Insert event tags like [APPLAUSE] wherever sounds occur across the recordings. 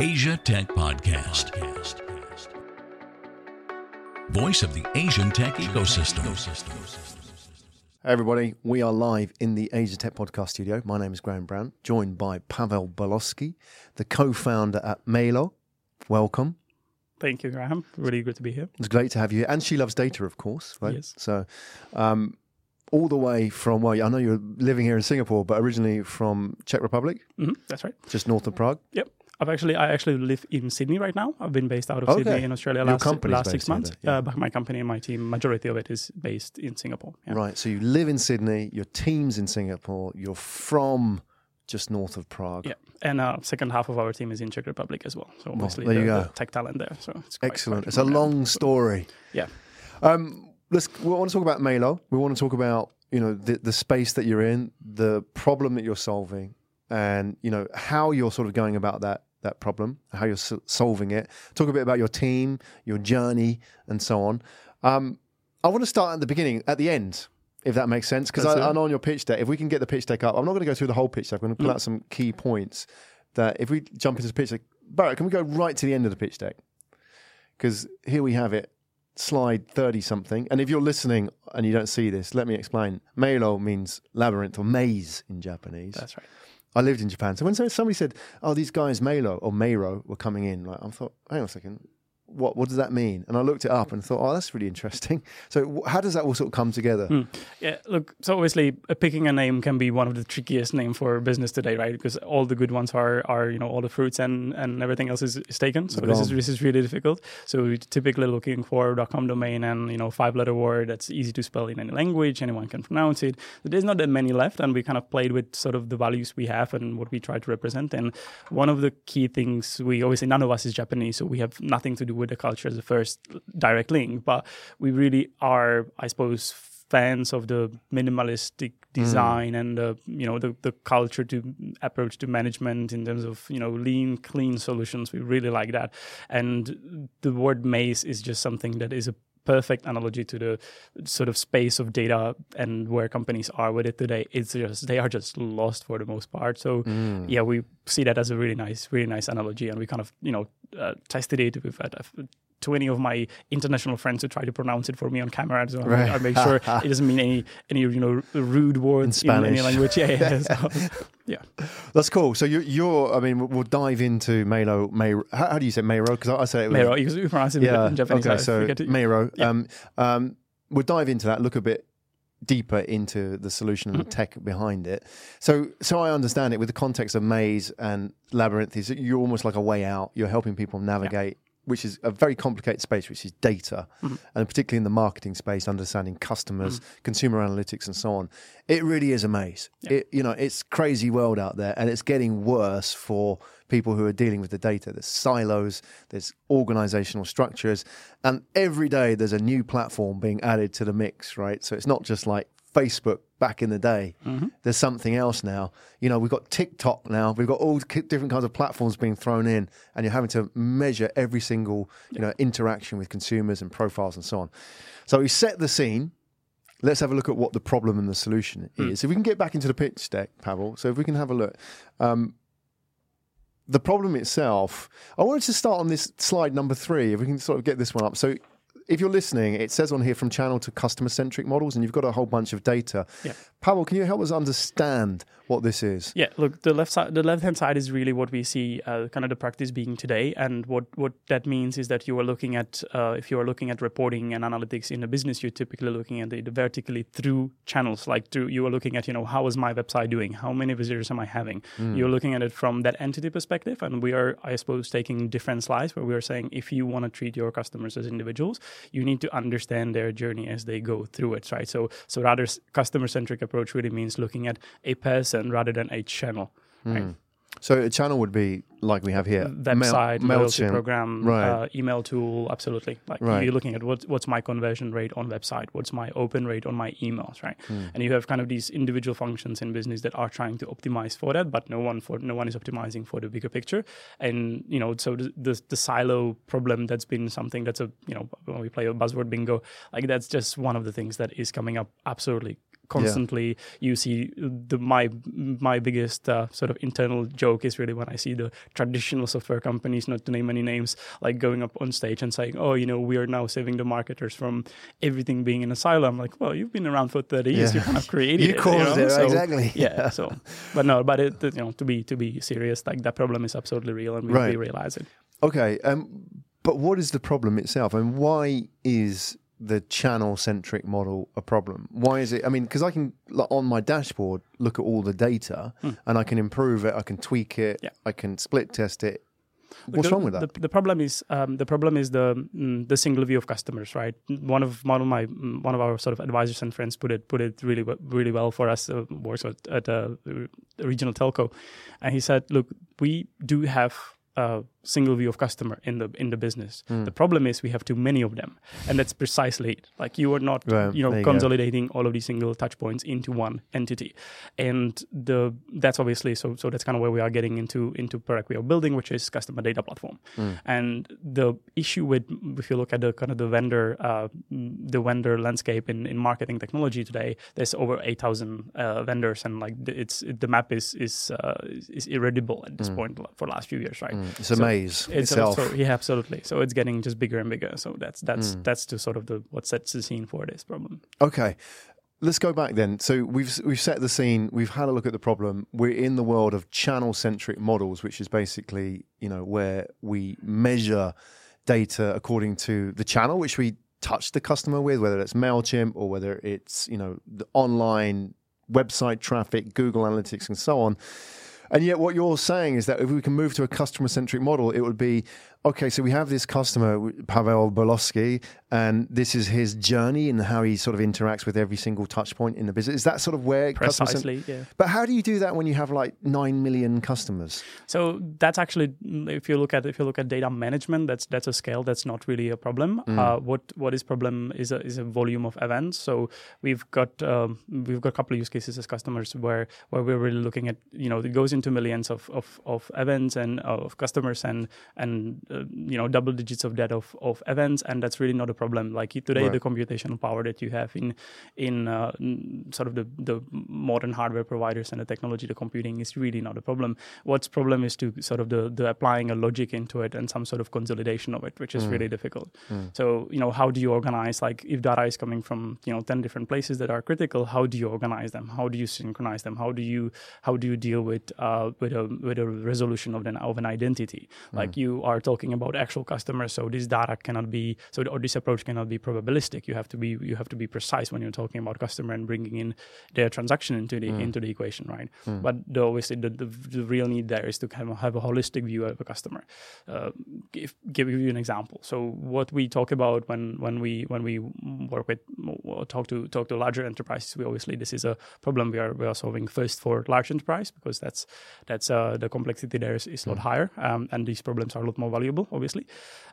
Asia Tech Podcast. Voice of the Asian tech ecosystem. Hey everybody, we are live in the Asia Tech Podcast studio. My name is Graham Brown, joined by Pavel Bulowski, the co-founder at Meiro. Welcome. Thank you, Graham. Really good to be here. It's great to have you here. And she loves data, of course, right? Yes. So, um, all the way from, well, I know you're living here in Singapore, but originally from Czech Republic, hmm that's right. just north of Prague. Yep. I've actually I actually live in Sydney right now. I've been based out of Okay. Sydney in Australia Your last last six months. yeah. Uh, but my company and my team, majority of it is based in Singapore. Yeah. Right. So you live in Sydney, your team's in Singapore, you're from just north of Prague. Yeah, and uh, second half of our team is in Czech Republic as well. So obviously there the, you go. the tech talent there. So it's Excellent. It's a long story. Yeah. Um, let's. We want to talk about Meiro. We want to talk about you know the the space that you're in, the problem that you're solving, and you know how you're sort of going about that that problem, how you're solving it. Talk a bit about your team, your journey, and so on. Um, I want to start at the beginning, at the end, if that makes sense, because I. I know on your pitch deck, if we can get the pitch deck up, I'm not going to go through the whole pitch deck. I'm going to pull out some key points that if we jump into the pitch deck, Barrett, can we go right to the end of the pitch deck? Because here we have it, slide 30 something. And if you're listening and you don't see this, let me explain. Meiro means labyrinth or maze in Japanese. That's right. I lived in Japan. So when somebody said, oh, these guys, Meilo or Meiro, were coming in, like, I thought, hang on a second. What, what does that mean? And I looked it up and thought, oh, that's really interesting. [LAUGHS] So, how does that all sort of come together? Hmm. Yeah, look, so obviously uh, picking a name can be one of the trickiest name for business today, right? Because all the good ones are are you know all the fruits and and everything else is, is taken. So this is this is really difficult. So we're typically looking for .com domain and you know five letter word that's easy to spell in any language, anyone can pronounce it. But there's not that many left, and we kind of played with sort of the values we have and what we try to represent. And one of the key things we obviously none of us is Japanese, so we have nothing to do with the culture as the first direct link, but we really are, I suppose fans of the minimalistic mm. design and the you know the, the culture to approach to management in terms of you know lean clean solutions. We really like that. And the word maze is just something that is a perfect analogy to the sort of space of data and where companies are with it today it's just they are just lost for the most part. So yeah we see that as a really nice really nice analogy and we kind of you know uh, tested it. We've had uh, 20 of my international friends who try to pronounce it for me on camera so I- Right. I make sure [LAUGHS] it doesn't mean any any you know rude words In in, any language yeah yeah, so, [LAUGHS] yeah. That's cool. So, you, you're, I mean, we'll- dive into Meiro. How, how do you say Meiro? Because I, I say it Meiro, you pronounce it yeah. in Japanese Okay, so. Meiro. Yeah. Um, um, we'll dive into that. Look a bit deeper into the solution and the tech behind it. So, so I understand it with the context of maze and labyrinth. Is you're almost like a way out. You're helping people navigate. Which is a very complicated space, which is data, mm-hmm. and particularly in the marketing space, understanding customers, mm-hmm. consumer analytics, and so on. It really is a maze. It, you know, it's crazy world out there, and it's getting worse for people who are dealing with the data. There's silos, there's organizational structures, and every day there's a new platform being added to the mix, right? So it's not just like Facebook back in the day. There's something else now. You know, we've got TikTok now. We've got all different kinds of platforms being thrown in, and you're having to measure every single, you know, interaction with consumers and profiles and so on. So we set the scene. Let's have a look at what the problem and the solution is. If we can get back into the pitch deck, Pavel. So if we can have a look. Um, the problem itself, I wanted to start on this slide number three. If we can sort of get this one up. So, if you're listening, it says on here from channel to customer centric models, and you've got a whole bunch of data. Yeah. Pavel, can you help us understand what this is? Yeah, look, the left side, the left hand side is really what we see, uh, kind of the practice being today, and what what that means is that you are looking at, uh, if you are looking at reporting and analytics in a business, you're typically looking at it vertically through channels, like through you are looking at, you know, how is my website doing, how many visitors am I having? You're looking at it from that entity perspective, and we are, I suppose, taking different slides where we are saying if you want to treat your customers as individuals, you need to understand their journey as they go through it, right? So so rather customer centric approach really means looking at a person rather than a channel. Right? So a channel would be like we have here, Website, Mail- loyalty MailChimp. program, Right. uh, email tool, absolutely. Like Right. you're looking at what, what's my conversion rate on website, what's my open rate on my emails, right? Hmm. And you have kind of these individual functions in business that are trying to optimize for that, but no one for no one is optimizing for the bigger picture. And you know, so the the, the silo problem that's been something that's a you know when we play a buzzword bingo, like that's just one of the things that is coming up absolutely constantly you see the my my biggest uh, sort of internal joke is really when I see the traditional software companies, not to name any names, like going up on stage and saying, "Oh, you know, we are now saving the marketers from everything being in a silo." I'm like, "Well, you've been around for 30 years. Yeah. You kind of created [LAUGHS] it. You it. caused know? it, So, exactly. Yeah. [LAUGHS] So, but no, but it, you know, to be to be serious, like that problem is absolutely real, and we, Right. we realize it. Okay, um, but what is the problem itself, and why is the channel-centric model a problem? Why is it? I mean, because I can like, on my dashboard look at all the data, and I can improve it, I can tweak it. Yeah. I can split test it. What's the, wrong with that? The, the problem is um, the problem is the mm, the single view of customers, right? One of one of my mm, one of our sort of advisors and friends put it put it really really well for us. Uh, works at, at a regional telco, and he said, "Look, we do have." A single view of customer in the in the business. Hmm. The problem is we have too many of them, and that's precisely it. Like you are not, Right, you know, you go. consolidating all of these single touch points into one entity, and the that's obviously so. So that's kind of where we are getting into into product we are building, which is customer data platform. And the issue with if you look at the kind of the vendor uh, the vendor landscape in, in marketing technology today, there's over eight thousand uh, vendors, and like the, it's the map is is uh, is, irreducible at this point for the last few years, right? It's So maze It's itself. also, yeah, absolutely. So it's getting just bigger and bigger. So that's that's Mm. that's the sort of the what sets the scene for this problem. Okay. Let's go back then. So we've we've set the scene. We've had a look at the problem. We're in the world of channel-centric models, which is basically you know where we measure data according to the channel which we touch the customer with, whether it's Mailchimp or whether it's you know the online website traffic, Google Analytics, and so on. And yet, what you're saying is that if we can move to a customer centric model, it would be okay. So we have this customer, Pavel Bulowski, and this is his journey and how he sort of interacts with every single touch point in the business. Is that sort of where Precisely, yeah. But how do you do that when you have like nine million customers? So that's actually, if you look at if you look at data management, that's that's a scale that's not really a problem. Mm. Uh, what what is problem is a is a volume of events. So we've got um, we've got a couple of use cases as customers where where we're really looking at you know it goes into millions of of, of events and uh, of customers and and uh, you know double digits of that of, of events, and that's really not a problem. Like today, Right. the computational power that you have in in uh, sort of the the modern hardware providers and the technology, the computing is really not a problem. What's problem is to sort of the the applying a logic into it and some sort of consolidation of it, which is really difficult. So you know, how do you organize? Like if data is coming from you know ten different places that are critical, how do you organize them? How do you synchronize them? How do you how do you deal with uh, with a with a resolution of an of an identity? Like you are talking about actual customers, so this data cannot be so or this approach cannot be probabilistic. You have to be you have to be precise when you're talking about customer and bringing in their transaction into the into the equation, right? But the, obviously the, the the real need there is to kind of have a holistic view of a customer. Uh, give give you an example. So what we talk about when when we when we work with or talk to talk to larger enterprises, we obviously this is a problem we are we are solving first for large enterprise because that's that's uh, the complexity there is, is a lot higher, um, and these problems are a lot more valuable, obviously.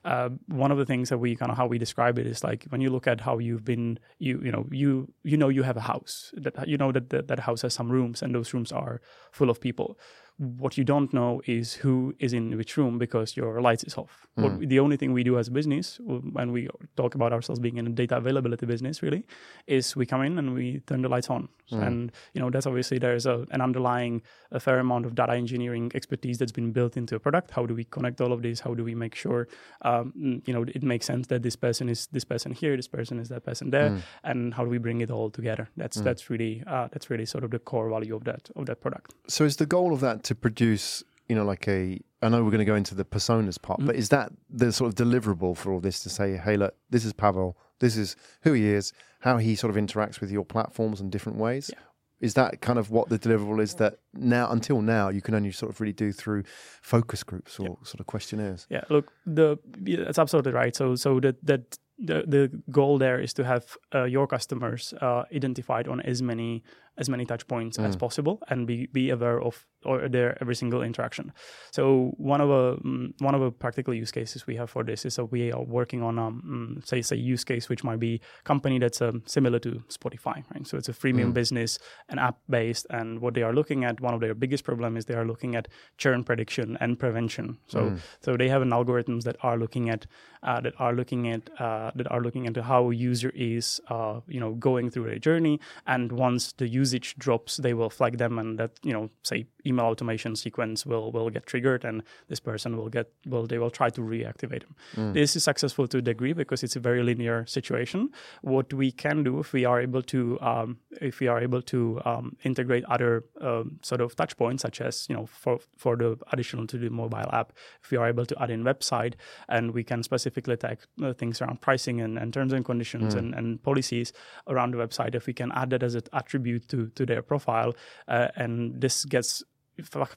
Uh, one of the things that we kind of how we describe it is like when you look at how you've been you you know you you know you have a house that you know that that, that house has some rooms and those rooms are full of people what you don't know is who is in which room because your lights is off. What, the only thing we do as a business, when we talk about ourselves being in a data availability business, really, is we come in and we turn the lights on. And you know that's obviously there's a, an underlying a fair amount of data engineering expertise that's been built into a product. How do we connect all of this? How do we make sure um, you know it makes sense that this person is this person here, this person is that person there, and how do we bring it all together? That's that's really uh, that's really sort of the core value of that of that product. So is the goal of that to produce, you know, like a? I know we're going to go into the personas part, but is that the sort of deliverable for all this to say, hey, look, this is Pavel, this is who he is, how he sort of interacts with your platforms in different ways? Yeah. Is that kind of what the deliverable is that now, until now, you can only sort of really do through focus groups or sort of questionnaires? Yeah, look, the yeah, that's absolutely right. So so that that the the goal there is to have uh, your customers uh, identified on as many as many touch points as possible and be be aware of or their every single interaction. So one of a mm, one of the practical use cases we have for this is that we are working on um mm, say say use case which might be company that's um, similar to Spotify, right? So it's a freemium business, an app based, and what they are looking at one of their biggest problem is they are looking at churn prediction and prevention. So so they have an algorithms that are looking at uh, that are looking at uh, that are looking into how a user is uh, you know going through their journey, and once the usage drops, they will flag them, and that you know say email automation sequence will will get triggered, and this person will get will they will try to reactivate them. This is successful to a degree because it's a very linear situation. What we can do if we are able to um, if we are able to um, integrate other um, sort of touch points, such as you know for for the additional to the mobile app, if we are able to add in website and we can specifically tag uh, things around pricing and, and terms and conditions and, and policies around the website, if we can add that as an attribute to to their profile, uh, and this gets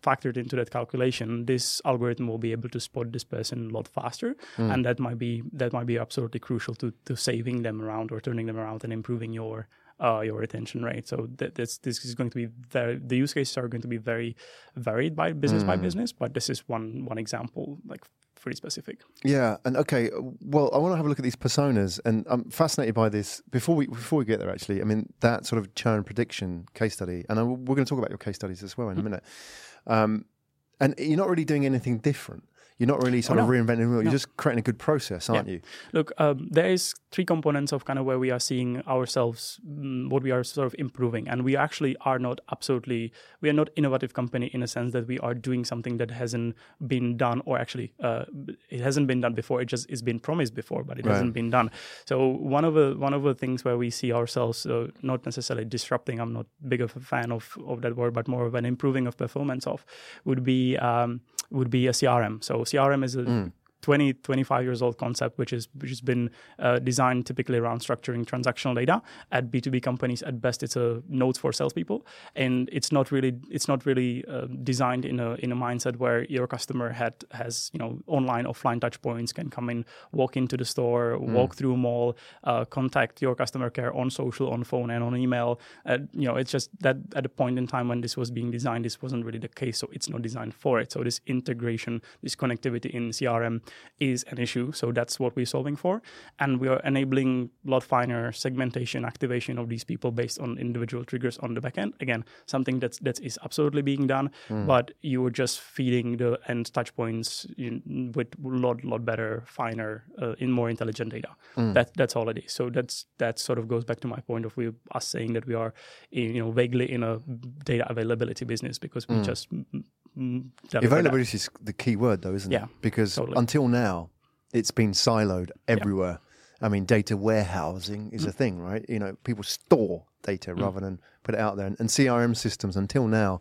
factored into that calculation, this algorithm will be able to spot this person a lot faster, and that might be that might be absolutely crucial to to saving them around or turning them around and improving your uh, your retention rate. So th- this this is going to be very the use cases are going to be very varied by business by business, but this is one one example like pretty specific. Yeah, and okay, well, I want to have a look at these personas, and I'm fascinated by this. Before we before we get there, actually, I mean that sort of churn prediction case study, and I, we're going to talk about your case studies as well in a minute. Um, and you're not really doing anything different. You're not really sort Oh, of no. reinventing the wheel. No. You're just creating a good process, aren't Yeah. you? Look, um, there is three components of kind of where we are seeing ourselves, mm, what we are sort of improving, and we actually are not absolutely, we are not innovative company in a sense that we are doing something that hasn't been done, or actually, uh, it hasn't been done before. It just is been promised before, but it Right. hasn't been done. So one of the one of the things where we see ourselves uh, not necessarily disrupting. I'm not big of a fan of of that word, but more of an improving of performance of would be um, would be a CRM. So CRM is a mm. 20, 25 years old concept, which is which has been uh, designed typically around structuring transactional data. At B two B companies, at best, it's a notes for salespeople, and it's not really it's not really uh, designed in a in a mindset where your customer had has you know online offline touch points can come in, walk into the store, walk through a mall, uh, contact your customer care on social, on phone, and on email. Uh, you know, it's just that at a point in time when this was being designed, this wasn't really the case, so it's not designed for it. So this integration, this connectivity in CRM is an issue. So that's what we're solving for. And we are enabling a lot finer segmentation, activation of these people based on individual triggers on the backend. Again, something that's that is absolutely being done, hmm. but you are just feeding the end touch points in, with a lot, lot better, finer, uh, in more intelligent data. Hmm. That that's all it is. So that's that sort of goes back to my point of we us saying that we are, in, you know, vaguely in a data availability business because we hmm. just mm, mm, that. Availability is the key word, though, isn't Yeah, it? Because totally. until now, it's been siloed everywhere. I mean, data warehousing is a thing, right? You know, people store data rather than put it out there. And, and CRM systems, until now,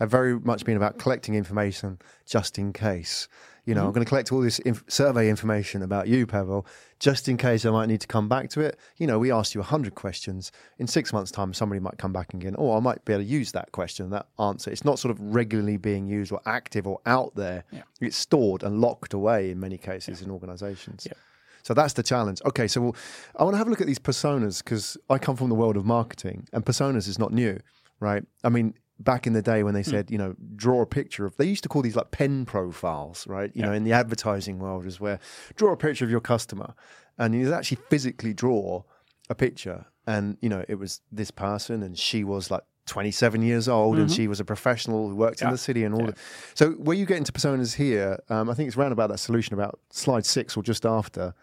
have very much been about collecting information just in case. You know, I'm mm-hmm. going to collect all this inf- survey information about you, Pavel, just in case I might need to come back to it. You know, we asked you 100 questions. In six months' time, somebody might come back again. Oh, I might be able to use that question, that answer. It's not sort of regularly being used or active or out there. Yeah. It's stored and locked away in many cases in organizations. Yeah. So that's the challenge. Okay, so we'll, I want to have a look at these personas because I come from the world of marketing and personas is not new, right? I mean, back in the day when they Hmm. said, you know, draw a picture of, they used to call these like pen profiles, right? You know, in the advertising world is where draw a picture of your customer and you actually physically draw a picture and, you know, it was this person and she was like 27 years old and she was a professional who worked in Mm-hmm. The city and all Yeah. that. So where you get into personas here, um, I think it's round about that solution about slide six or just after.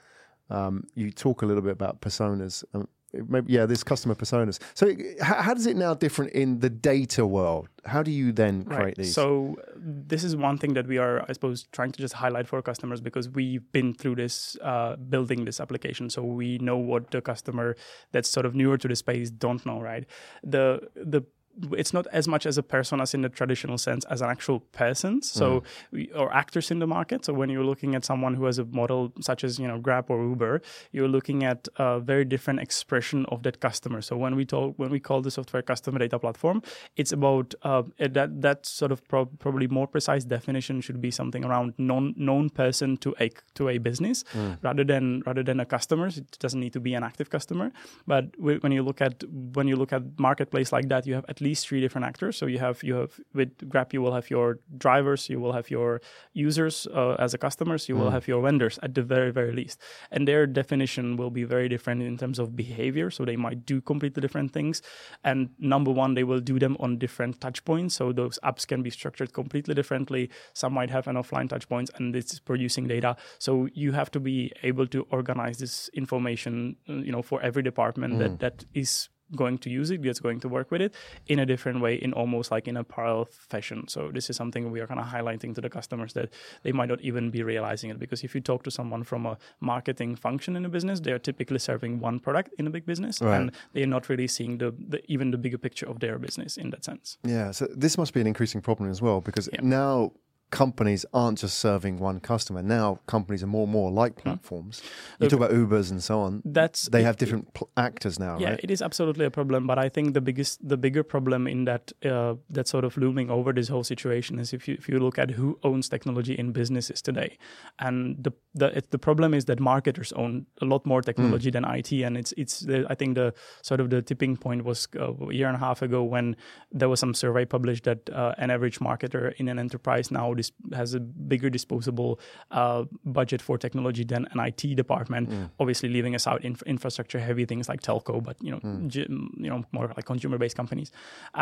Um, you talk a little bit about personas. Um, maybe yeah, there's customer personas. So how, how does it now different in the data world? How do you then create these? So this is one thing that we are, I suppose, trying to just highlight for customers because we've been through this, uh, building this application, so we know what the customer that's sort of newer to the space don't know, right? The the it's not as much as a personas in the traditional sense as an actual person, so we, or actors in the market. So when you're looking at someone who has a model such as you know Grab or Uber, you're looking at a very different expression of that customer. So when we talk, when we call the software customer data platform, it's about uh, that that sort of prob probably more precise definition should be something around non known person to a to a business rather than rather than a customer. It doesn't need to be an active customer, but whe- when you look at when you look at marketplace like that, you have at least least three different actors. So you have you have with Grab you will have your drivers, you will have your users uh, as a customers, you will have your vendors at the very very least, and their definition will be very different in terms of behavior. So they might do completely different things, and number one, they will do them on different touch points. So those apps can be structured completely differently. Some might have an offline touch points, and it's producing data. So you have to be able to organize this information, uh, you know, for every department that that is going to use it, that's going to work with it in a different way, in almost like in a parallel fashion. So this is something we are kind of highlighting to the customers that they might not even be realizing it because if you talk to someone from a marketing function in a business, they are typically serving one product in a big business, Right. and they are not really seeing the, the even the bigger picture of their business in that sense. Yeah, so this must be an increasing problem as well because Yeah. now companies aren't just serving one customer. Now companies are more and more like platforms. You talk about Ubers and so on. That's They it- have different pl- actors now, Yeah, right? it is absolutely a problem. But I think the biggest, the bigger problem in that uh, that sort of looming over this whole situation is if you if you look at who owns technology in businesses today, and the the it, the problem is that marketers own a lot more technology than IT, and it's it's the, I think the sort of the tipping point was uh, a year and a half ago when there was some survey published that uh, an average marketer in an enterprise now dis- has a bigger disposable uh, budget for technology than an IT department. Obviously, leaving us out inf- infrastructure heavy things like telco, but you know, g- you know, more like consumer based companies,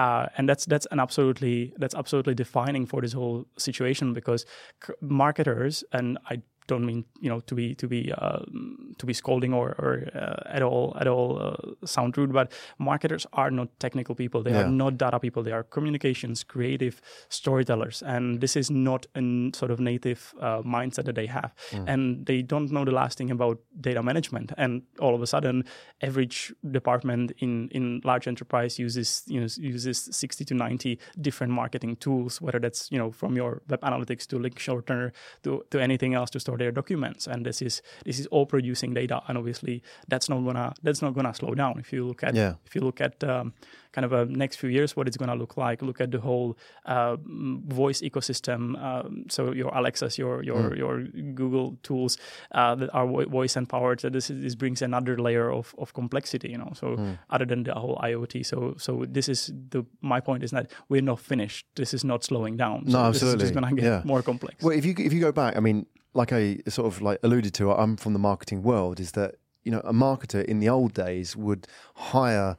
uh, and that's that's an absolutely that's absolutely defining for this whole situation because c- marketers and I don't mean you know to be to be uh, to be scolding or, or uh, at all at all uh, sound rude, but marketers are not technical people. They Yeah. are not data people. They are communications, creative storytellers, and this is not a n- sort of native uh, mindset that they have. And they don't know the last thing about data management. And all of a sudden, average department in in large enterprise uses you know uses sixty to ninety different marketing tools, whether that's you know from your web analytics to link shortener to, to anything else to store their documents. And this is this is all producing data, and obviously that's not gonna that's not gonna slow down. If you look at Yeah. if you look at um, kind of a next few years, what it's going to look like. Look at the whole uh, mm, voice ecosystem. Um, so your Alexas, your your your Google tools uh, that are voice empowered. So this is, this brings another layer of, of complexity. You know, so other than the whole IoT. So so this is the my point is that we're not finished. This is not slowing down. So No, This is absolutely. going to get Yeah. more complex. Well, if you if you go back, I mean, like I sort of like alluded to, I'm from the marketing world. Is that you know a marketer in the old days would hire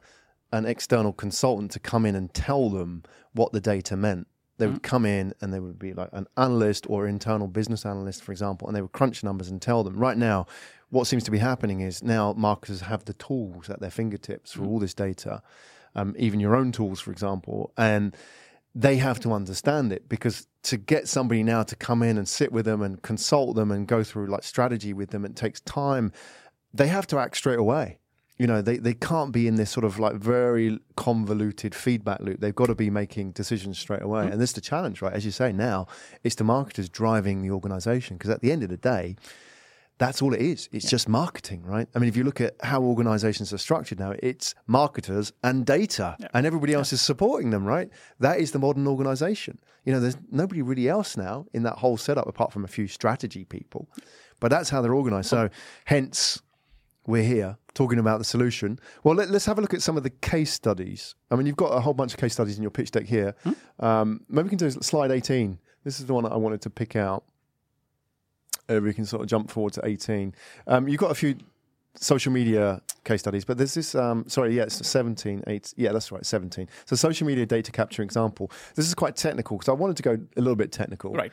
an external consultant to come in and tell them what the data meant. They would come in and they would be like an analyst or internal business analyst, for example, and they would crunch numbers and tell them. Right now, what seems to be happening is now marketers have the tools at their fingertips for all this data, um, even your own tools, for example, and they have to understand it because to get somebody now to come in and sit with them and consult them and go through like strategy with them, it takes time. They have to act straight away. You know, they, they can't be in this sort of like very convoluted feedback loop. They've got to be making decisions straight away. Mm. And this is the challenge, right? As you say, now it's the marketers driving the organization because at the end of the day, that's all it is. It's just marketing, right? I mean, if you look at how organizations are structured now, it's marketers and data, and everybody else is supporting them, right? That is the modern organization. You know, there's nobody really else now in that whole setup apart from a few strategy people, but that's how they're organized. So, hence, we're here talking about the solution. Well, let, us have a look at some of the case studies. I mean, you've got a whole bunch of case studies in your pitch deck here. Um, maybe we can do slide 18. This is the one that I wanted to pick out. Uh, we can sort of jump forward to 18. Um, you've got a few social media case studies, but there's this, um, sorry, yeah, it's 17, 8, yeah, that's right, 17. So social media data capture example. This is quite technical because I wanted to go a little bit technical Right.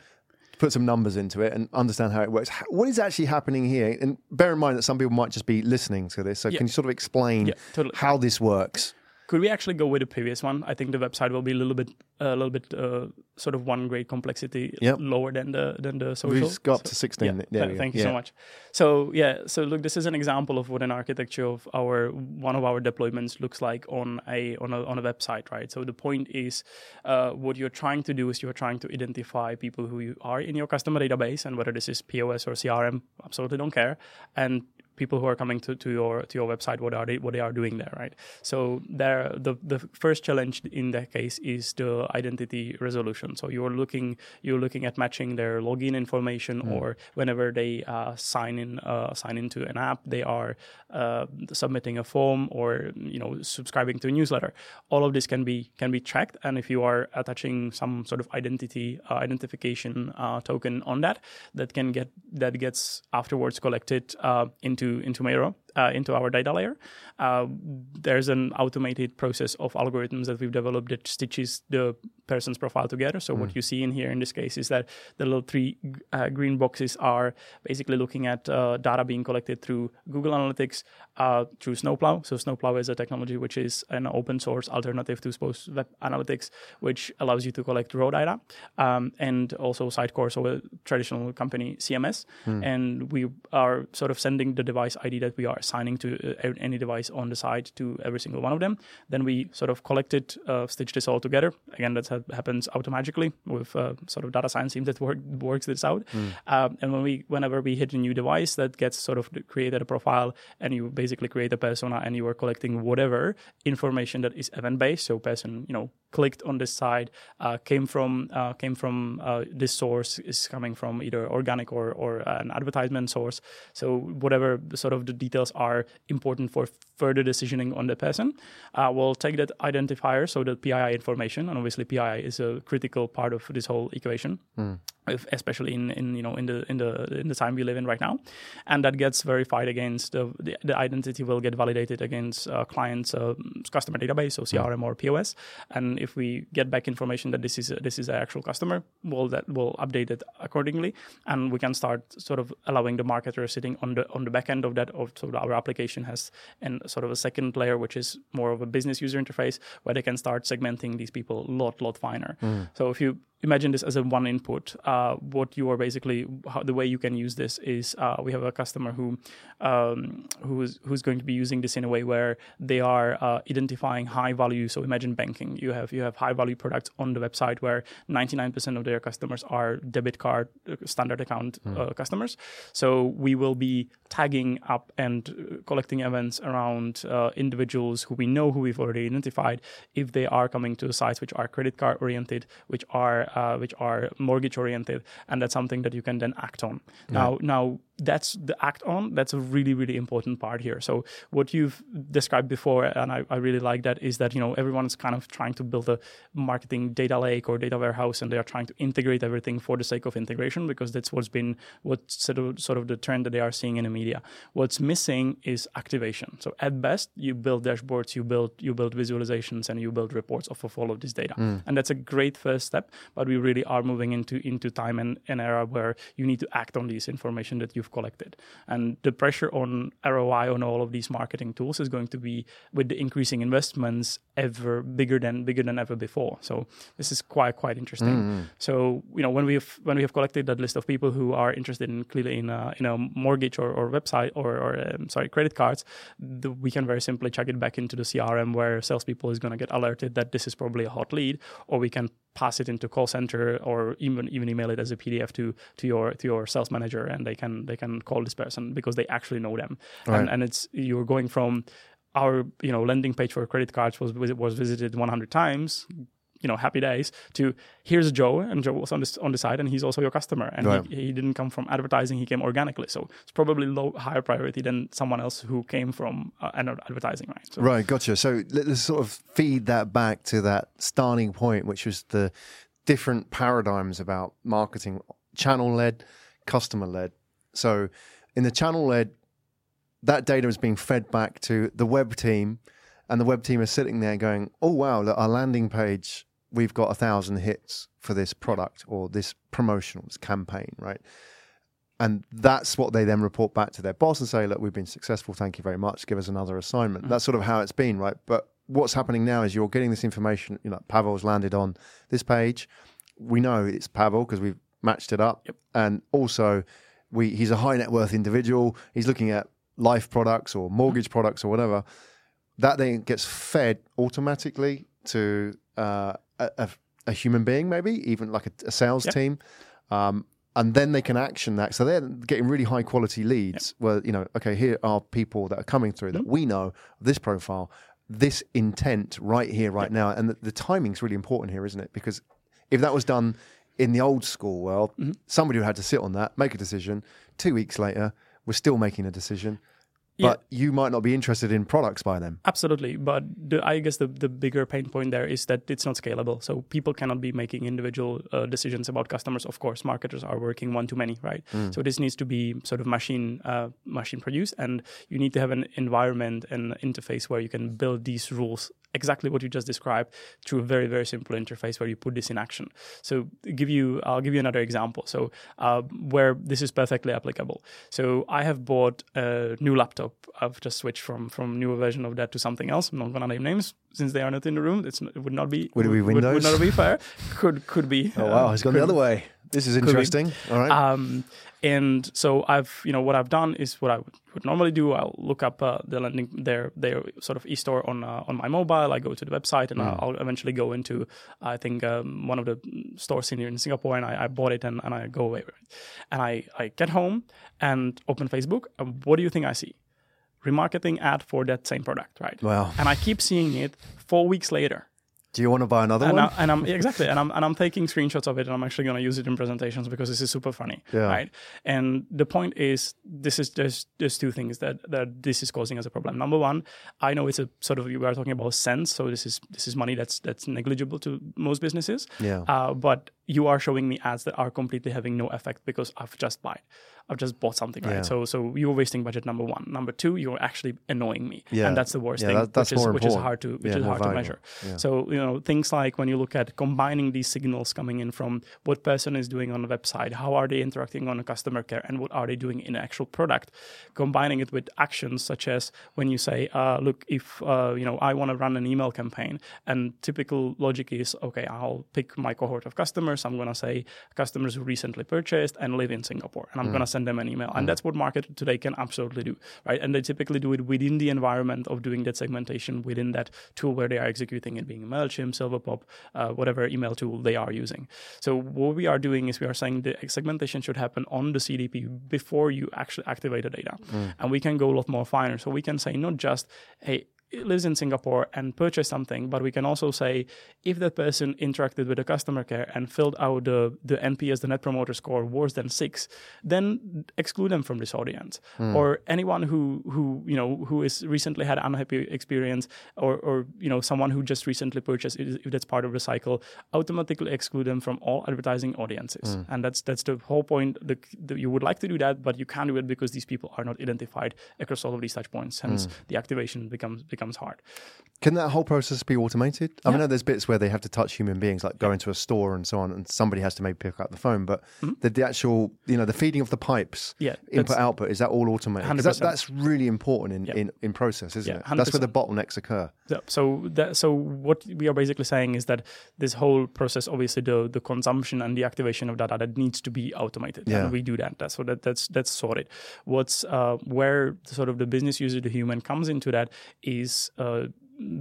put some numbers into it and understand how it works. What is actually happening here? And bear in mind that some people might just be listening to this. So Yeah. can you sort of explain Yeah, totally. how this works? Could we actually go with the previous one? I think the website will be a little bit, a little bit, uh, sort of one grade complexity Yep. lower than the than the social. We've got up So- to 16. Yeah, There th- we go. thank you Yeah. so much. So yeah, so look, this is an example of what an architecture of our one of our deployments looks like on a on a on a website, right? So the point is, uh, what you're trying to do is you're trying to identify people who you are in your customer database, and whether this is POS or CRM, absolutely don't care, and people who are coming to, to your to your website what are they what they are doing there right? So there the the first challenge in that case is the identity resolution. So you're looking you're looking at matching their login information mm. or whenever they uh, sign in uh, sign into an app they are uh, submitting a form or you know subscribing to a newsletter. All of this can be can be tracked. And if you are attaching some sort of identity uh, identification uh, token on that that can get that gets afterwards collected uh, into into Meiro uh, into our data layer. Uh, there's an automated process of algorithms that we've developed that stitches the person's profile together. So mm. what you see in here in this case is that the little three uh, green boxes are basically looking at uh, data being collected through Google Analytics, uh, through Snowplow. So Snowplow is a technology which is an open source alternative to Post Web Analytics, which allows you to collect raw data, um, and also Sitecore, so a traditional company CMS. Mm. And we are sort of sending the device ID that we are assigning to uh, any device on the site to every single one of them. Then we sort of collect it, uh, stitch this all together. Again, that happens automatically with uh, sort of data science team that work, works this out. Mm. and when we, whenever we hit a new device, that gets sort of created a profile, and you basically create a persona, and you are collecting whatever information that is event based. So person, you know, clicked on this site, uh, came from uh, came from uh, this source is coming from either organic or or an advertisement source. So whatever sort of the details are important for further decisioning on the person. Uh, we'll take that identifier, so the PII information, and obviously PII is a critical part of this whole equation. Mm especially in, in you know in the in the in the time we live in right now, and that gets verified against the the, the identity will get validated against uh, clients' uh, customer database, so CRM or POS, and if we get back information that this is a, this is an actual customer, we'll that will update it accordingly, and we can start sort of allowing the marketer sitting on the on the back end of that of so our application has and sort of a second layer which is more of a business user interface where they can start segmenting these people a lot lot finer. Mm. So if you imagine this as a one input. Uh, what you are basically how, the way you can use this is uh, we have a customer who um, who's who's going to be using this in a way where they are uh, identifying high value. So imagine banking. You have you have high value products on the website where 99% of their customers are debit card uh, standard account mm. customers. So we will be tagging up and uh, collecting events around individuals who we know who we've already identified if they are coming to sites which are credit card oriented, which are uh, which are mortgage oriented, and that's something that you can then act on. Yeah. Now, now that's the act on that's a really really important part here. So what you've described before and I, I, really like that is that you know everyone's kind of trying to build a marketing data lake or data warehouse and they are trying to integrate everything for the sake of integration because that's what's been what's sort of, sort of the trend that they are seeing in the media. What's missing is activation. So at best you build dashboards you build you build visualizations and you build reports off of all of this data. Mm. and that's a great first step but we really are moving into into time and an era where you need to act on this information that you you've collected. And the pressure on ROI on all of these marketing tools is going to be with the increasing investments ever bigger than bigger than ever before. So this is quite quite interesting. Mm-hmm. So you know when we have when we have collected that list of people who are interested in clearly in a, in a mortgage or, or website or, or um, sorry credit cards, the, we can very simply check it back into the CRM where salespeople is going to get alerted that this is probably a hot lead, or we can pass it into call center or even even email it as a PDF to to your to your sales manager and they can they can call this person because they actually know them right. and, and it's you're going from our you know landing page for credit cards was was visited 100 times you know happy days to here's Joe and Joe was on this on the side and he's also your customer. And right. he, he, didn't come from advertising he came organically. So it's probably low higher priority than someone else who came from uh, advertising right so, right gotcha. So let's sort of feed that back to that starting point which was the different paradigms about marketing channel led customer led so in the channel led that data is being fed back to the web team and the web team is sitting there going, "Oh wow, look, our landing page, we've got a thousand hits for this product or this promotional this campaign, right?" And that's what they then report back to their boss and say, "Look, we've been successful. Thank you very much. Give us another assignment." Mm-hmm. That's sort of how it's been, right? But what's happening now is you're getting this information. You know, Pavel's landed on this page. We know it's Pavel because we've matched it up, yep. and also we he's a high net worth individual. He's looking at life products or mortgage mm-hmm. products or whatever that then gets fed automatically to uh, a, a, human being, maybe even like a, a sales yep. team. Um, and then they can action that. So they're getting really high quality leads. Where you know, okay, here are people that are coming through that we know this profile, this intent right here, right now, and the, the timing's really important here, isn't it? Because if that was done in the old school world, somebody would have to sit on that, make a decision. Two weeks later, we're still making a decision, Yeah. but you might not be interested in products by then. Absolutely, but the, I guess the, the bigger pain point there is that it's not scalable. So people cannot be making individual uh, decisions about customers. Of course, marketers are working one to many, right? So this needs to be sort of machine uh, machine produced, and you need to have an environment and interface where you can build these rules exactly what you just described through a very very simple interface where you put this in action. So give you, I'll give you another example. So uh, where this is perfectly applicable. So I have bought a new laptop. I've just switched from from newer version of that to something else. I'm not gonna name names since they are not in the room. It's, it would not be Would it be Windows? Would, Windows? not be fair. Could could be. Oh wow, it's gone could the other way. This is interesting. All right. um, and so I've, you know, what I've done is what I would, normally do. I'll look up uh, the landing their their sort of e-store on uh, on my mobile. I go to the website and I'll, I'll eventually go into I think um, one of the stores in here in Singapore and I, I bought it and, and I go away. And I I get home and open Facebook. And what do you think I see? Remarketing ad for that same product, right? Wow. And I keep seeing it four weeks later Do you want to buy another and, one? I, and I'm exactly, and I'm and I'm taking screenshots of it, and I'm actually going to use it in presentations because this is super funny, Yeah. right? And the point is, this is there's there's two things that that this is causing as a problem. Number one, I know it's a sort of we are talking about cents, so this is this is money that's that's negligible to most businesses. Yeah. Uh, but you are showing me ads that are completely having no effect because I've just bought, I've just bought something, right? Yeah. So so you're wasting budget. Number one. Number two, you're actually annoying me, Yeah. and that's the worst Yeah, thing, that- that's which is which is hard to which is hard to measure. So, you know, things like when you look at combining these signals coming in from what person is doing on the website, how are they interacting on a customer care, and what are they doing in actual product, combining it with actions such as when you say, uh, look, if, uh, you know, I want to run an email campaign, and typical logic is, okay, I'll pick my cohort of customers. I'm going to say customers who recently purchased and live in Singapore, and I'm going to send them an email. And that's what market today can absolutely do, right? And they typically do it within the environment of doing that segmentation within that tool where they are executing it, being MailChimp, Silverpop, uh, whatever email tool they are using. So what we are doing is we are saying the segmentation should happen on the CDP before you actually activate the data. And we can go a lot more finer. So we can say not just, hey, lives in Singapore and purchased something, but we can also say if that person interacted with the customer care and filled out the, the NPS, the Net Promoter Score, worse than six, then exclude them from this audience. Hmm. Or anyone who who you know who is recently had an unhappy experience, or or you know someone who just recently purchased, if that's part of the cycle, automatically exclude them from all advertising audiences. Hmm. And that's that's the whole point. The, the, you would like to do that, but you can't do it because these people are not identified across all of these touch points. Hmm. Hence, the activation becomes becomes hard. Can that whole process be automated? I mean, I know there's bits where they have to touch human beings, like go into a store and so on, and somebody has to maybe pick up the phone. But the, the actual, you know, the feeding of the pipes, Mm-hmm. Yeah, input output, is that all automated? That, that's really important in, Yeah. in, in process, isn't Yeah, it? That's where the bottlenecks occur. Yeah, so that so what we are basically saying is that this whole process, obviously, the the consumption and the activation of data that needs to be automated, Yeah. and we do that. That's so that that's that's sorted. What's uh, where sort of the business user, the human, comes into that is. Uh,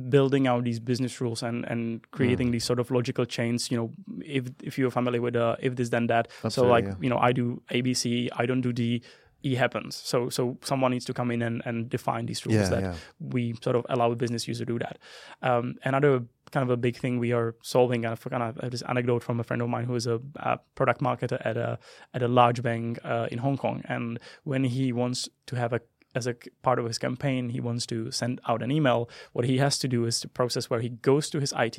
building out these business rules and and creating these sort of logical chains you know if if you're familiar with uh, if this then that so like yeah. you know i do abc i don't do d e happens so so someone needs to come in and, and define these rules Yeah, that yeah. we sort of allow a business user to do that. Um, another kind of a big thing we are solving, and I kind of this anecdote from a friend of mine who is a, a product marketer at a at a large bank uh, in Hong Kong, and when he wants to have a as a part of his campaign, he wants to send out an email. What he has to do is the process where he goes to his IT,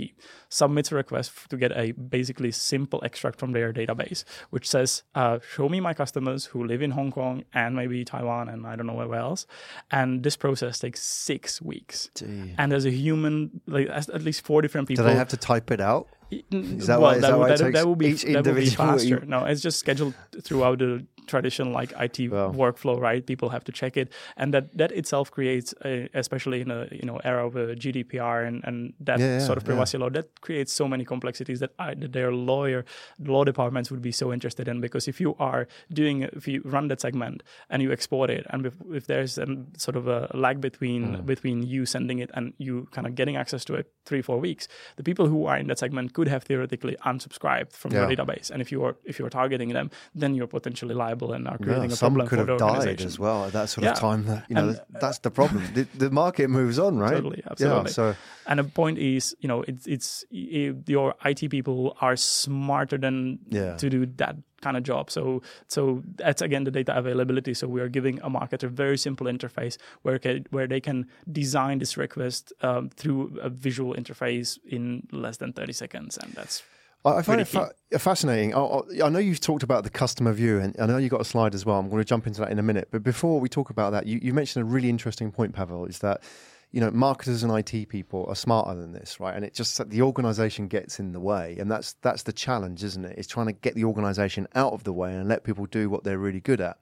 submits a request to get a basically simple extract from their database, which says, uh, "Show me my customers who live in Hong Kong and maybe Taiwan and I don't know where else." And this process takes six weeks. And there's a human, like at least four different people. Do they have to type it out? Is that why- is that why it takes will be each that will be faster. No, it's just scheduled throughout the traditional like IT workflow, right? People have to check it, and that that itself creates, a, especially in a you know era of a GDPR and and that Yeah, yeah, sort of yeah. privacy law, that creates so many complexities that, I, that their lawyer law departments would be so interested in because if you are doing if you run that segment and you export it, and if, if there's a sort of a lag between Mm. between you sending it and you kind of getting access to it three four weeks, the people who are in that segment could have theoretically unsubscribed from your database, and if you are if you are targeting them, then you're potentially liable and are Yeah, creating a some problem could for the have died as well at that sort Yeah. of time. That, you know, And, that's the problem. the, the market moves on, right? Totally, absolutely. Yeah, so And the point is, you know, it's it's i your IT people are smarter than Yeah. to do that kind of job. So so that's again the data availability. So we are giving a marketer very simple interface where ca- where they can design this request um, through a visual interface in less than thirty seconds, and that's I I find it fa- fascinating. I, I I know you've talked about the customer view, and I know you've got a slide as well. I'm going to jump into that in a minute. But before we talk about that, you, you mentioned a really interesting point, Pavel, is that you know marketers and IT people are smarter than this, right? And it just the organization gets in the way, and that's that's the challenge, isn't it? It's trying to get the organization out of the way and let people do what they're really good at.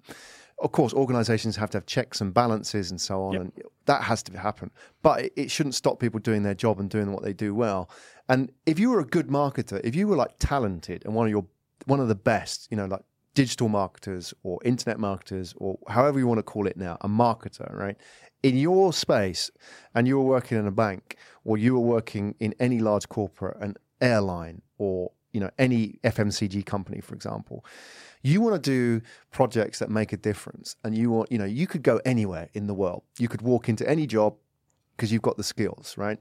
Of course, organizations have to have checks and balances and so on, Yep. and that has to happen. But it, it shouldn't stop people doing their job and doing what they do well. And if you were a good marketer, if you were like talented and one of your one of the best, you know, like digital marketers or internet marketers or however you want to call it now, a marketer, right? In your space, and you were working in a bank or you were working in any large corporate, an airline, or you know any FMCG company, for example, you want to do projects that make a difference, and you want, you know, you could go anywhere in the world. You could walk into any job because you've got the skills, right?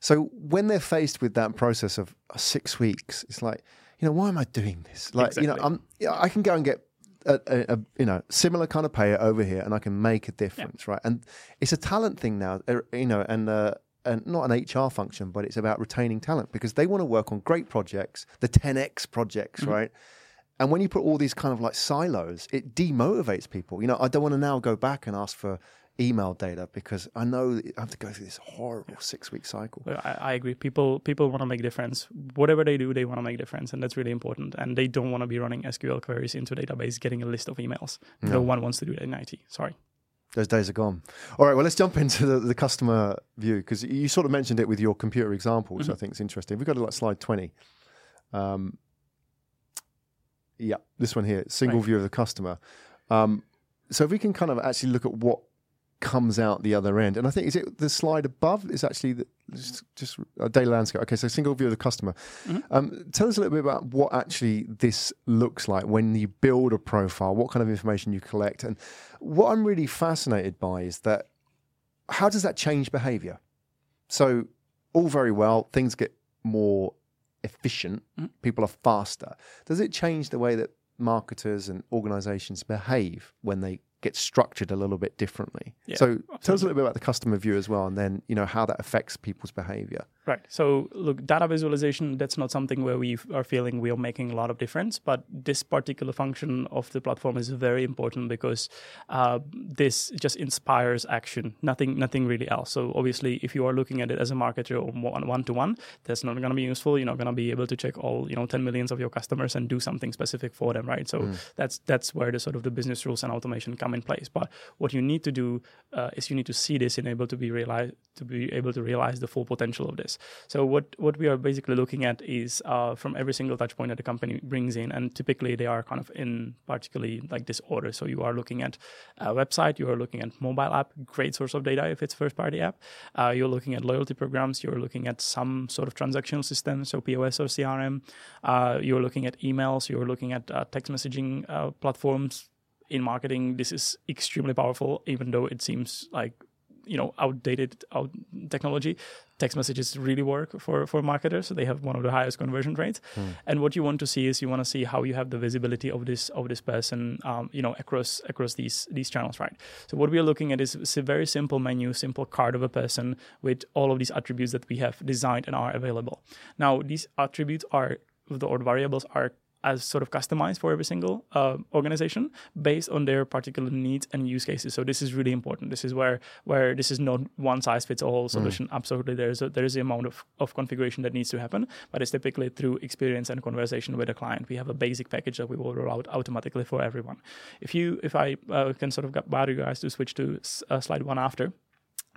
So when they're faced with that process of six weeks, it's like, you know, why am I doing this? Like, you know, I'm, I can go and get a, a, a you know similar kind of pay over here, and I can make a difference, right? And it's a talent thing now, uh, you know, and. Uh, and not an HR function, but it's about retaining talent because they want to work on great projects, the 10x projects, mm-hmm. right? And when you put all these kind of like silos, it demotivates people. You know, I don't want to now go back and ask for email data because I know I have to go through this horrible six week cycle. I, I agree. People people want to make difference. Whatever they do, they want to make difference, and that's really important. And they don't want to be running SQL queries into a database, getting a list of emails. No, one wants to do that in IT. Sorry. Those days are gone. All right, well, let's jump into the, the customer view because you sort of mentioned it with your computer example, which I think is interesting. We've got to like slide 20. Um, yeah, this one here, single Right. view of the customer. Um, so if we can kind of actually look at what comes out the other end, and I think is it the slide above is actually the, just, just uh, a daily landscape. Okay, so single view of the customer. Mm-hmm. Um, tell us a little bit about what actually this looks like when you build a profile, what kind of information you collect, and what I'm really fascinated by is that how does that change behavior? So all very well, things get more efficient, mm-hmm. people are faster. Does it change the way that marketers and organizations behave when they get structured a little bit differently? Yeah, so tell us a little bit about the customer view as well and then, you know, how that affects people's behavior. Right. So, look, data visualization, that's not something where we are feeling we are making a lot of difference, but this particular function of the platform is very important because uh, this just inspires action, nothing nothing really else. So, obviously, if you are looking at it as a marketer or one to one, that's not going to be useful. You're not going to be able to check all, you know, 10 millions of your customers and do something specific for them, right? So, that's that's where the sort of the business rules and automation come in place. But what you need to do uh, is you need to see this and able to be realize to be able to realize the full potential of this. So what what we are basically looking at is uh, from every single touch point that the company brings in, and typically they are kind of in particularly like this order. So you are looking at a website, you are looking at mobile app, great source of data if it's first party app. Uh, you're looking at loyalty programs, you're looking at some sort of transactional system, so POS or CRM. Uh, you're looking at emails, you're looking at uh, text messaging uh, platforms. In marketing, this is extremely powerful, even though it seems like you know outdated out technology. Text messages really work for for marketers they have one of the highest conversion rates. And what you want to see is you want to see how you have the visibility of this of this person um, you know across across these these channels right? So what we are looking at is is a very simple menu simple card of a person with all of these attributes that we have designed and are available. Now these attributes are the or variables are as sort of customized for every single uh, organization based on their particular needs and use cases. So this is really important. This is where where this is not one size fits all solution. Mm. Absolutely, there's a, there is the amount of, of configuration that needs to happen, but it's typically through experience and conversation with a client. We have a basic package that we will roll out automatically for everyone. If you if I uh, can sort of get you guys to switch to uh, slide one after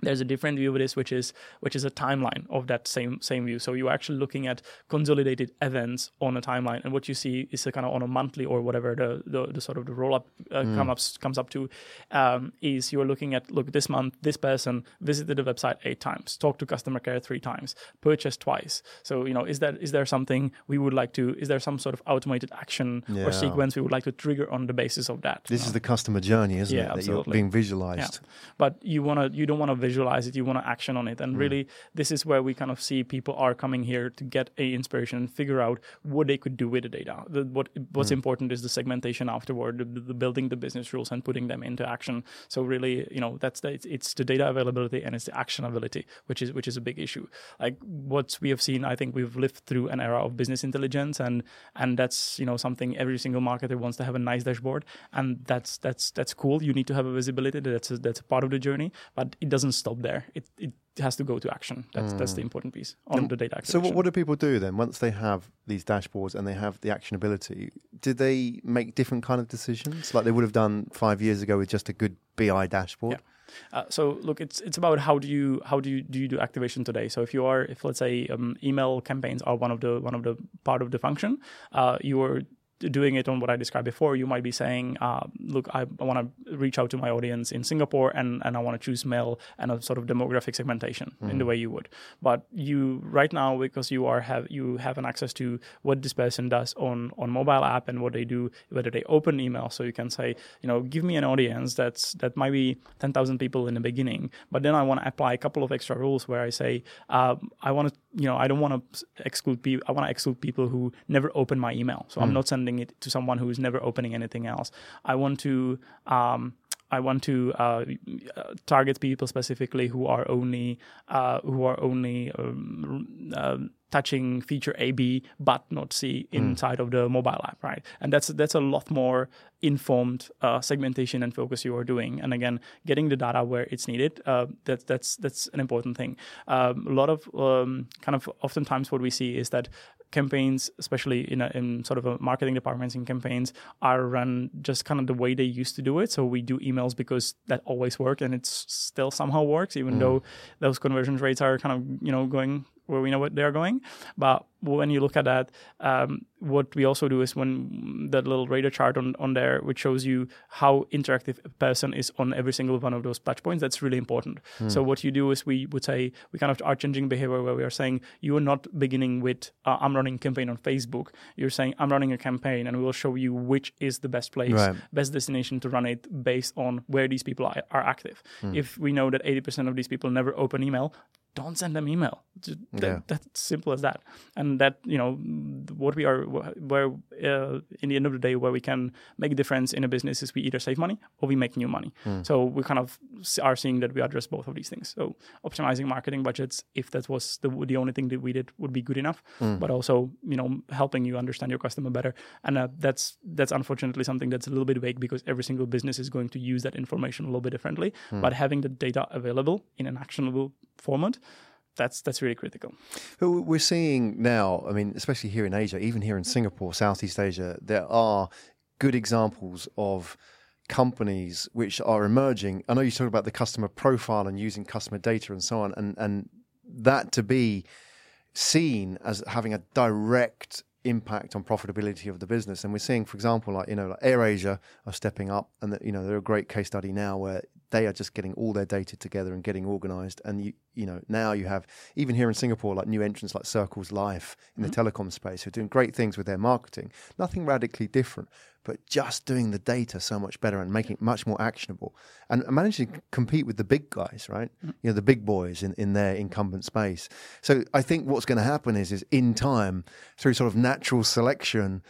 there's a different view of this which is which is a timeline of that same same view so you're actually looking at consolidated events on a timeline and what you see is a kind of on a monthly or whatever the the, the sort of the roll up uh, mm. come up comes up to um, is you're looking at look this month this person visited the website eight times talked to customer care three times purchased twice so you know is that is there something we would like to is there some sort of automated action yeah. or sequence we would like to trigger on the basis of that this is know? the customer journey isn't yeah, it absolutely. that you're being visualized yeah. but you want to you don't want to visualize it, you want to action on it. And mm. really, this is where we kind of see people are coming here to get a inspiration and figure out what they could do with the data. The, what what's mm. important is the segmentation afterward, the, the, building the business rules and putting them into action. So really, you know, that's the, it's, it's the data availability and it's the actionability, which is which is a big issue. Like what we have seen, I think we've lived through an era of business intelligence, and and that's you know something every single marketer wants to have a nice dashboard, and that's that's that's cool. You need to have a visibility. That's a, that's a part of the journey, but it doesn't stop there. It it has to go to action. That's mm. that's the mm. important piece on and the data activation. So what, what do people do then once they have these dashboards and they have the actionability? Do they make different kind of decisions like they would have done five years ago with just a good BI dashboard? Yeah. Uh, so look, it's it's about how do you how do you do you do activation today? So if you are if let's say um, email campaigns are one of the one of the part of the function, uh, you are doing it on what I described before, you might be saying, uh, look, I, I want to reach out to my audience in Singapore and, and I want to choose male and a sort of demographic segmentation mm. in the mm. way you would. But you right now, because you are have you have an access to what this person does on, on mobile app and what they do, whether they open email. So you can say, you know, give me an audience that's that might be 10,000 people in the beginning, but then I want to apply a couple of extra rules where I say, uh, I want to, you know, I don't want to exclude people. I want to exclude people who never open my email. So mm. I'm not sending sending it to someone who is never opening anything else. I want to um, I want to uh, target people specifically who are only uh, who are only um, uh, touching feature A B but not C hmm. inside mm. of the mobile app, right? And that's that's a lot more informed uh, segmentation and focus you are doing. And again, getting the data where it's needed. Uh, that's that's that's an important thing. Um, a lot of um, kind of oftentimes what we see is that campaigns, especially in, a, in sort of a marketing departments in campaigns, are run just kind of the way they used to do it. So we do emails because that always worked, and it still somehow works, even mm. though those conversion rates are kind of you know going where we know what they're going. But when you look at that, um, what we also do is when that little radar chart on, on there, which shows you how interactive a person is on every single one of those touch points, that's really important. Mm. So what you do is we would say we kind of are changing behavior where we are saying you are not beginning with uh, I'm running a campaign on Facebook. You're saying I'm running a campaign, and we will show you which is the best place, right. best destination to run it based on where these people are, are active. Mm. If we know that 80% of these people never open email, don't send them email. Just that, yeah. That's simple as that. And that you know what we are where uh, in the end of the day where we can make a difference in a business is we either save money or we make new money. Mm. So we kind of are seeing that we address both of these things. So optimizing marketing budgets, if that was the the only thing that we did, would be good enough. Mm. But also you know helping you understand your customer better. And uh, that's that's unfortunately something that's a little bit vague because every single business is going to use that information a little bit differently. Mm. But having the data available in an actionable format that's that's really critical. We're seeing now, I mean, especially here in Asia, even here in Singapore, Southeast Asia, there are good examples of companies which are emerging. I know you talk about the customer profile and using customer data and so on, and and that to be seen as having a direct impact on profitability of the business. And we're seeing, for example, like you know, like AirAsia are stepping up, and that you know they're a great case study now where they are just getting all their data together and getting organized. And you, you know, now you have even here in Singapore, like new entrants like Circles Life in mm-hmm. the telecom space who are doing great things with their marketing. Nothing radically different, but just doing the data so much better and making it much more actionable and managing to compete with the big guys, right? Mm-hmm. You know, the big boys in, in their incumbent space. So I think what's going to happen is, is in time, through sort of natural selection,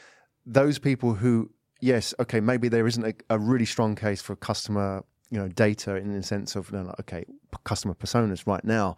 those people who yes, okay, maybe there isn't a, a, really strong case for customer you know data in the sense of you know, okay customer personas right now,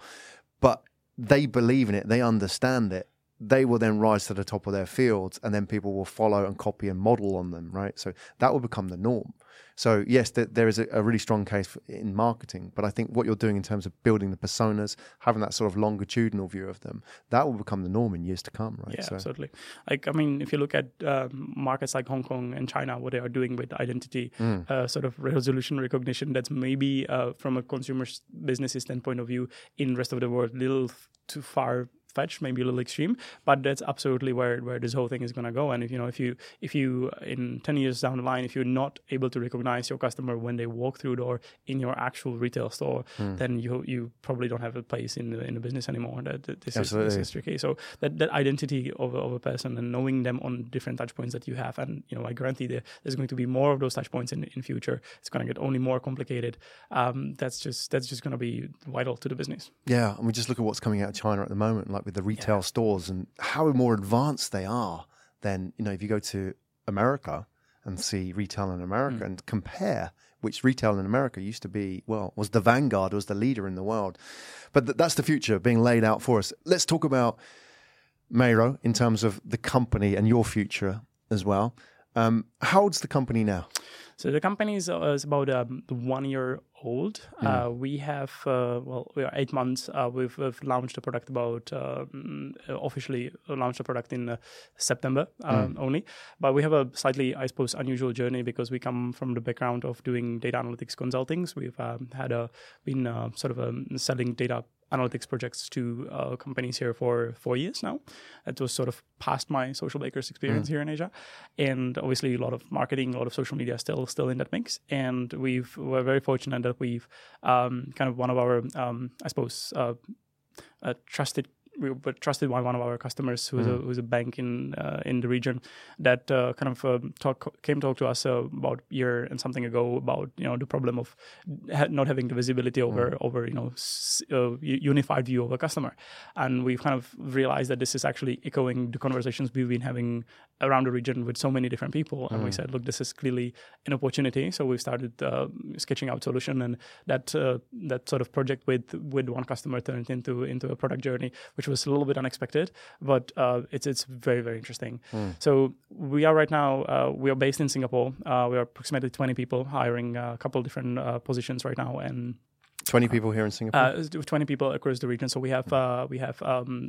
but they believe in it, they understand it. they will then rise to the top of their fields and then people will follow and copy and model on them, right? So that will become the norm. So yes, th- there is a, a, really strong case for, in marketing, but I think what you're doing in terms of building the personas, having that sort of longitudinal view of them, that will become the norm in years to come, right? Yeah, so. absolutely. Like I mean, if you look at um, markets like Hong Kong and China, what they are doing with identity, mm. uh, sort of resolution recognition, that's maybe uh, from a consumer business standpoint of view in rest of the world, a little too far fetched, maybe a little extreme, but that's absolutely where where this whole thing is going to go. And if you know, if you if you in ten years down the line, if you're not able to recognize your customer when they walk through the door in your actual retail store, mm. then you you probably don't have a place in the in the business anymore. That, that this, is, this is tricky. So that that identity of, of a person and knowing them on different touch points that you have, and you know, I guarantee there, there's going to be more of those touch points in in future. It's going to get only more complicated. Um, that's just that's just going to be vital to the business. Yeah, and we just look at what's coming out of China at the moment, like with the retail yeah. stores and how more advanced they are than you know if you go to America and see retail in America mm. and compare which retail in America used to be well was the vanguard was the leader in the world but th- that's the future being laid out for us let's talk about Meiro in terms of the company and your future as well um, how old's the company now so the company is, uh, is about um, one year old. Mm. Uh, we have uh, well, we are eight months. Uh, we've, we've, launched a product about um, officially launched a product in uh, September um, mm. only. But we have a slightly, I suppose, unusual journey because we come from the background of doing data analytics consultings. We've um, had a been uh, sort of um, selling data analytics projects to uh, companies here for four years now. It was sort of past my Socialbakers experience mm. here in Asia, and obviously a lot of marketing, a lot of social media still still in that mix. And we've we're very fortunate that we've um, kind of one of our um, I suppose uh, trusted we were trusted by one of our customers who's, mm. a, who's a bank in uh, in the region that uh, kind of uh, talk came talk to us uh, about a year and something ago about you know the problem of ha- not having the visibility over mm. over you know s- uh, unified view of a customer, and we've kind of realized that this is actually echoing the conversations we've been having around the region with so many different people, and mm. we said, look, this is clearly an opportunity. So we started uh, sketching out solution, and that that sort of project with with one customer turned into into a product journey, which was a little bit unexpected, but uh, it's it's very very interesting. Mm. So we are right now uh, we are based in Singapore. Uh, we are approximately 20 people hiring a couple different uh, positions right now, and 20 people here in Singapore. Uh, 20 people across the region. So we have uh, we have um,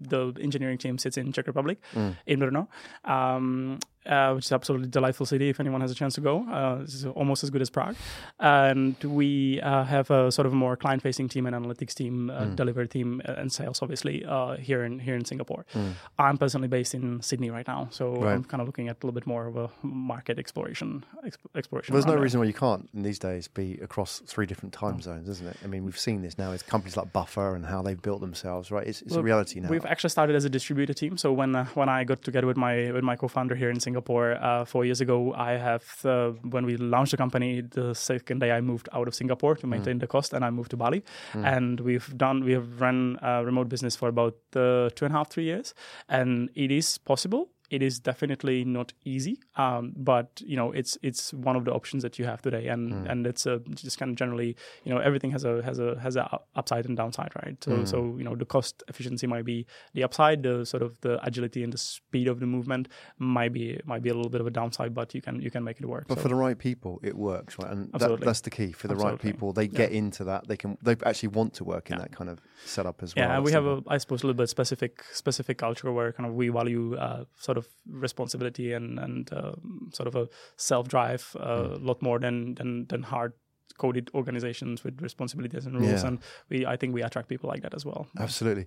the engineering team sits in Czech Republic, mm. in Brno. Um, uh, which is absolutely delightful city if anyone has a chance to go. Uh, it's almost as good as Prague. And we uh, have a sort of more client-facing team and analytics team, uh, mm. delivery team, uh, and sales, obviously, uh, here in here in Singapore. Mm. I'm personally based in Sydney right now, so right. I'm kind of looking at a little bit more of a market exploration. Exp- exploration. Well, there's no there. reason why you can't in these days be across three different time oh. zones, isn't it? I mean, we've seen this now. It's companies like Buffer and how they've built themselves, right? It's, it's well, a reality now. We've actually started as a distributor team. So when when I got together with my with my co-founder here in Singapore uh, four years ago, I have uh, when we launched the company, the second day I moved out of Singapore to maintain mm. the cost, and I moved to Bali. Mm. And we've done we have run a remote business for about uh, two and a half three years, and it is possible it is definitely not easy, um, but you know it's it's one of the options that you have today, and mm. and it's a, just kind of generally you know everything has a has a has a upside and downside, right? So mm. so you know the cost efficiency might be the upside, the sort of the agility and the speed of the movement might be might be a little bit of a downside, but you can you can make it work. But so. for the right people, it works, right? And that, that's the key for the Absolutely. right people. They get into that. They can they actually want to work in yeah. that kind of setup as well. Yeah, and we have a I suppose a little bit specific specific culture where kind of we value uh, sort of responsibility and and uh, sort of a self drive uh, mm. a lot more than than than hard coded organizations with responsibilities and rules yeah. and we i think we attract people like that as well absolutely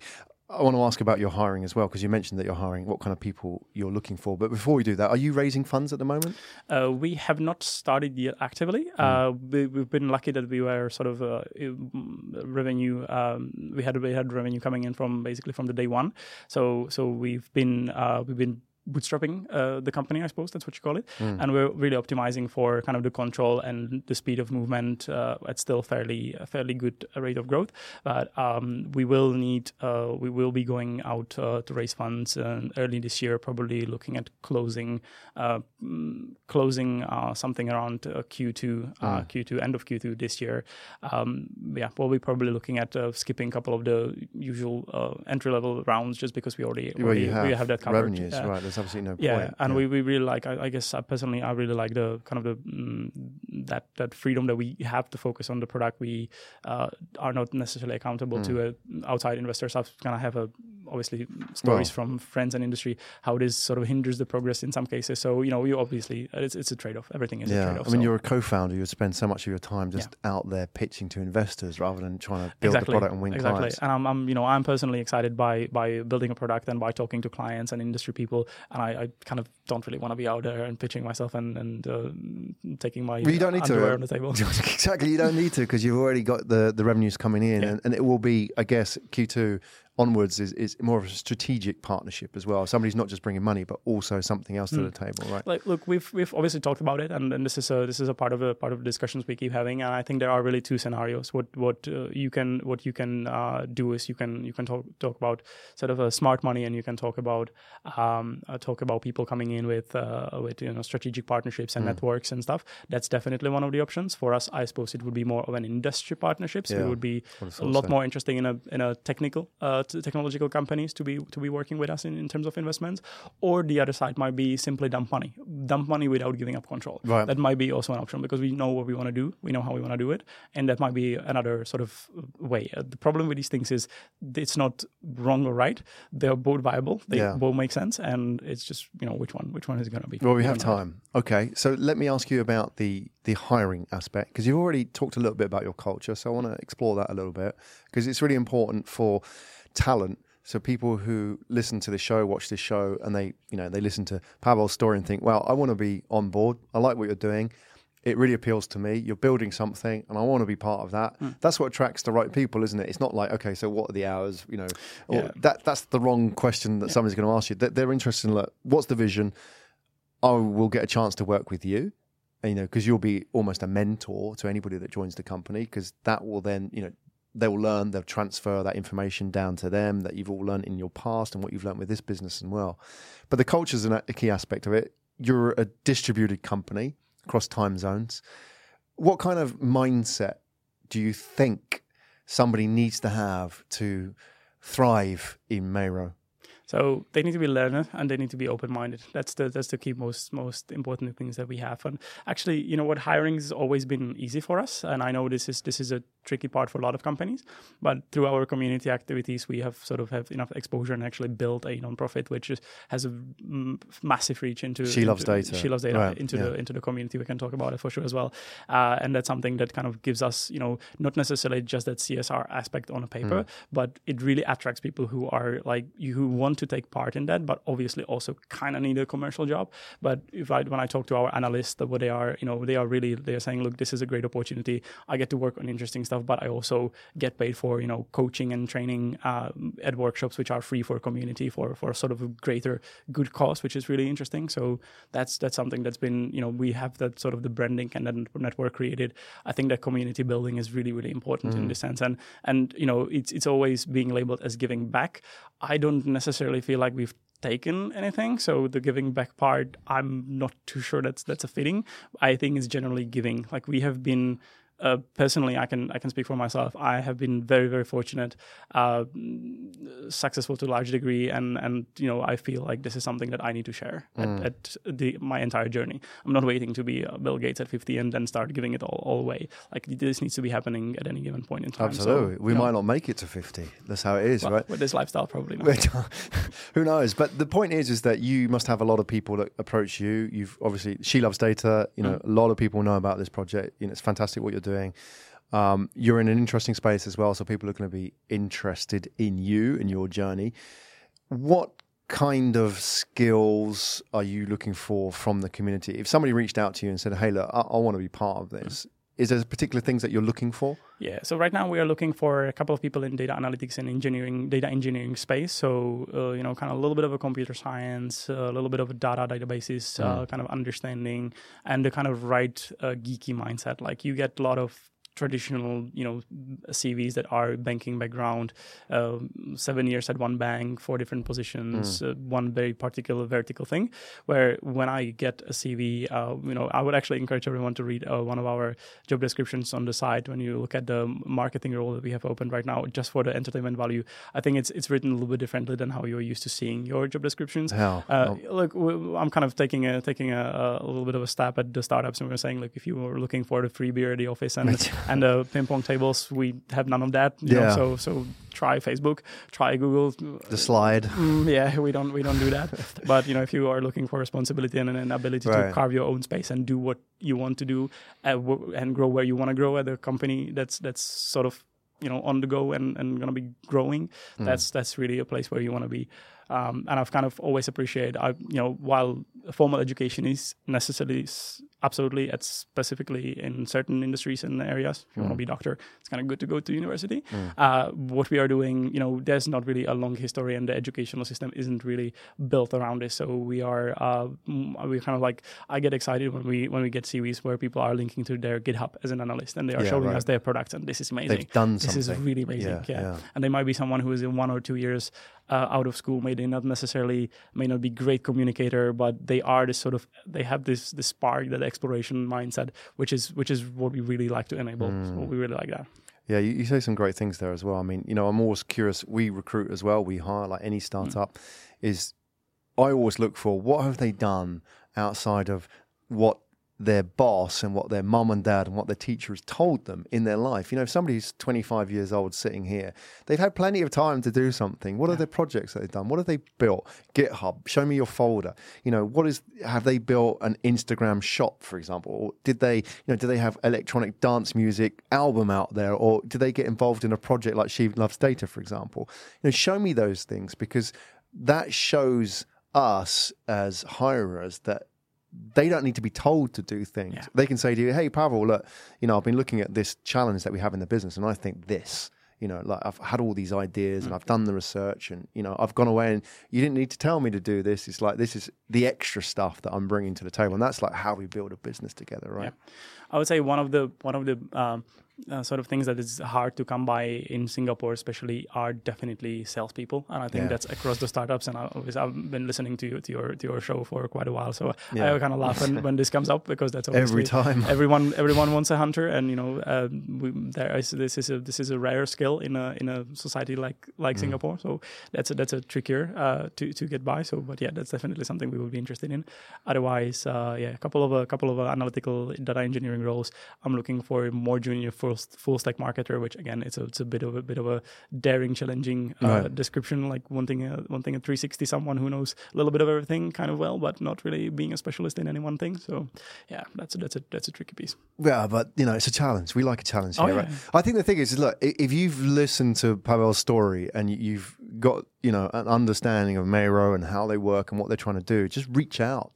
I want to ask about your hiring as well because you mentioned that you're hiring what kind of people you're looking for. But before we do that, are you raising funds at the moment? Uh, we have not started yet actively. Mm. Uh, we, have been lucky that we were sort of uh, revenue. Um, we had we had revenue coming in from basically from the day one. So so we've been uh, we've been bootstrapping uh, the company, I suppose that's what you call it. Hmm. And we're really optimizing for kind of the control and the speed of movement uh, at still fairly a fairly good rate of growth. But um, we will need uh, we will be going out uh, to raise funds uh, early this year, probably looking at closing uh, mm, closing uh, something around uh, Q2 uh, Q2 end of Q2 this year. Um, yeah, we'll be probably looking at uh, skipping a couple of the usual uh, entry level rounds just because we already, Well, already you have, we have that covered. revenues, right? There's absolutely no Yeah, point. and we, we really like. I, I guess I personally, I really like the kind of the mm, that that freedom that we have to focus on the product. We uh, are not necessarily accountable to uh, outside investors. I've kind of have a obviously stories from friends and industry how this sort of hinders the progress in some cases. So you know, you obviously it's, it's a trade off. Everything is a yeah, trade off. I mean, you're a co-founder. You spend so much of your time just out there pitching to investors rather than trying to build exactly, the product and win clients. exactly. clients. And I'm, I'm, you know, I'm personally excited by by building a product and by talking to clients and industry people. And I, I kind of don't really want to be out there and pitching myself and and uh, taking my Well, you don't need to. on the table. [LAUGHS] exactly, you don't need to because you've already got the, the revenues coming in, Yeah. and, and it will be, I guess, Q2 onwards is, is more of a strategic partnership as well. Somebody's not just bringing money, but also something else to Hmm. the table, right? like look we've we've obviously talked about it and, and this is a this is a part of the part of the discussions we keep having and i think there are really two scenarios what what uh, you can what you can uh, do is you can you can talk talk about sort of a smart money and you can talk about um, uh, talk about people coming in with uh, with you know strategic partnerships and networks and stuff that's definitely one of the options for us i suppose it would be more of an industry partnership so Yeah, it would be a lot so. more interesting in a in a technical uh, t- technological companies to be to be working with us in, in terms of investments, or the other side might be simply dump money, dump money without giving up control. Right. That might be also an option because we know what we want to do, we know how we want to do it, and that might be another sort of way. Uh, the problem with these things is it's not wrong or right; they're both viable, they Yeah. both make sense, and it's just you know which one which one is going to be. Well, we have time. Okay, so let me ask you about the the hiring aspect because you've already talked a little bit about your culture. So I want to explore that a little bit because it's really important for talent. So people who listen to the show, watch this show, and they you know they listen to Pavel's story and think, well, I want to be on board. I like what you're doing. It really appeals to me. You're building something, and I want to be part of that. Hmm. That's what attracts the right people, isn't it? It's not like, okay, so what are the hours? You know, or Yeah. that that's the wrong question that somebody's going to ask you. They- They're interested in, look, what's the vision? I will get a chance to work with you, you know, because you'll be almost a mentor to anybody that joins the company, because that will then, you know, they will learn, they'll transfer that information down to them that you've all learned in your past and what you've learned with this business as well. But the culture is a key aspect of it. You're a distributed company across time zones. What kind of mindset do you think somebody needs to have to thrive in Meiro? So they need to be learner and they need to be open minded. That's the that's the key most most important things that we have. And actually, you know what, hiring has always been easy for us. And I know this is this is a tricky part for a lot of companies, but through our community activities, we have sort of have enough exposure and actually built a nonprofit which is, has a mm, massive reach into. She loves data. She loves data Right, into yeah. the into the community. We can talk about it for sure as well. Uh, and that's something that kind of gives us, you know, not necessarily just that CSR aspect on a paper, Hmm. but it really attracts people who are like you who want to take part in that, but obviously also kind of need a commercial job. But if I when I talk to our analysts, that what they are, you know, they are really they're saying, look, this is a great opportunity. I get to work on interesting stuff, but I also get paid for you know coaching and training uh, at workshops which are free for community for for sort of a greater good cause, which is really interesting. So that's that's something that's been you know we have that sort of the branding and then network created. I think that community building is really really important in this sense, and and you know it's it's always being labeled as giving back. I don't necessarily feel like we've taken anything. So the giving back part i'm not too sure that's that's a fitting. I think it's generally giving. Like we have been uh, personally, I can I can speak for myself. I have been very very fortunate, uh, successful to a large degree, and and you know I feel like this is something that I need to share at, at the my entire journey. I'm not waiting to be uh, Bill Gates at 50 and then start giving it all, all away. Like this needs to be happening at any given point in time. So, Absolutely. we you know, might not make it to 50. That's how it is, well, right? With this lifestyle, probably not. [LAUGHS] Who knows? But the point is, is that you must have a lot of people that approach you. You've obviously she loves data. You know, a lot of people know about this project. You know, it's fantastic what you're doing. Um, you're in an interesting space as well, so people are going to be interested in you and your journey. What kind of skills are you looking for from the community? If somebody reached out to you and said, "Hey, look, I, I want to be part of this," is there particular things that you're looking for? Yeah. So right now we are looking for a couple of people in data analytics and engineering, data engineering space. So uh, you know, kind of a little bit of a computer science, a little bit of a data databases Mm. uh, kind of understanding, and the kind of right uh, geeky mindset. Like you get a lot of traditional, you know, CVs that are banking background, um, seven years at one bank, four different positions, uh, one very particular vertical thing. Where when I get a CV, uh, you know, I would actually encourage everyone to read uh, one of our job descriptions on the site. When you look at the marketing role that we have opened right now, just for the entertainment value, I think it's it's written a little bit differently than how you're used to seeing your job descriptions. How? Uh, Oh. look, I'm kind of taking a taking a, a little bit of a stab at the startups, and we're saying, like, if you were looking for the free beer at the office and [LAUGHS] and the ping pong tables, we have none of that. You Yeah. Know? So so try Facebook, try Google. The slide. Mm, yeah, we don't we don't do that. [LAUGHS] but you know, if you are looking for responsibility and an ability Right. to carve your own space and do what you want to do uh, w- and grow where you want to grow at a company that's that's sort of you know on the go and and going to be growing, that's that's really a place where you want to be. Um, and I've kind of always appreciated, I you know, while formal education is necessarily absolutely at specifically in certain industries and areas. If you want to be a doctor, it's kind of good to go to university. Uh, what we are doing, you know, there's not really a long history, and the educational system isn't really built around this. So we are, uh, mm, we kind of like, I get excited when we when we get CVs where people are linking to their GitHub as an analyst, and they are Yeah, showing right. us their products, and this is amazing. They've done something. This is really amazing. Yeah, Yeah, yeah. and they might be someone who is in one or two years uh, out of school, may they not necessarily may not be great communicator, but they are this sort of they have this this spark, that exploration mindset, which is which is what we really like to enable. Mm. So we really like that. Yeah, you, you say some great things there as well. I mean, you know, I'm always curious. We recruit as well. We hire like any startup. Is I always look for what have they done outside of what their boss and what their mum and dad and what their teacher has told them in their life. You know, if somebody's 25 years old sitting here, they've had plenty of time to do something. What are the projects that they've done? What have they built? GitHub, show me your folder. You know, what is have they built an Instagram shop, for example? Or did they, you know, do they have electronic dance music album out there? Or do they get involved in a project like She Loves Data, for example? You know, show me those things because that shows us as hirers that they don't need to be told to do things. Yeah. They can say to you, "Hey, Pavel, look, you know, I've been looking at this challenge that we have in the business, and I think this." You know, like I've had all these ideas and I've done the research, and you know, I've gone away and you didn't need to tell me to do this. It's like this is the extra stuff that I'm bringing to the table, and that's like how we build a business together, right? I would say one of the one of the um, uh, sort of things that is hard to come by in Singapore, especially, are definitely salespeople, and I think Yeah. that's across the startups. And I I've been listening to you, to your to your show for quite a while, so Yeah. I kind of laugh when, when this comes up because that's Every time. [LAUGHS] everyone everyone wants a hunter, and you know um, we, there is this is a this is a rare skill in a in a society like Mm. like Singapore. So that's a that's a trickier uh, to to get by. So, but yeah, that's definitely something we would be interested in. Otherwise, uh, yeah, a couple of a couple of uh, analytical data engineering roles. I'm looking for more junior full full stack marketer, which again, it's a it's a bit of a bit of a daring, challenging uh, Right. description. Like one wanting a wanting a 360 someone who knows a little bit of everything kind of well, but not really being a specialist in any one thing. So, yeah, that's a that's a that's a tricky piece. Yeah, but you know, it's a challenge. We like a challenge Oh, yeah. right? I think the thing is, is, look, if you've listened to Pavel's story and you- you've got, you know, an understanding of Meiro and how they work and what they're trying to do, just reach out.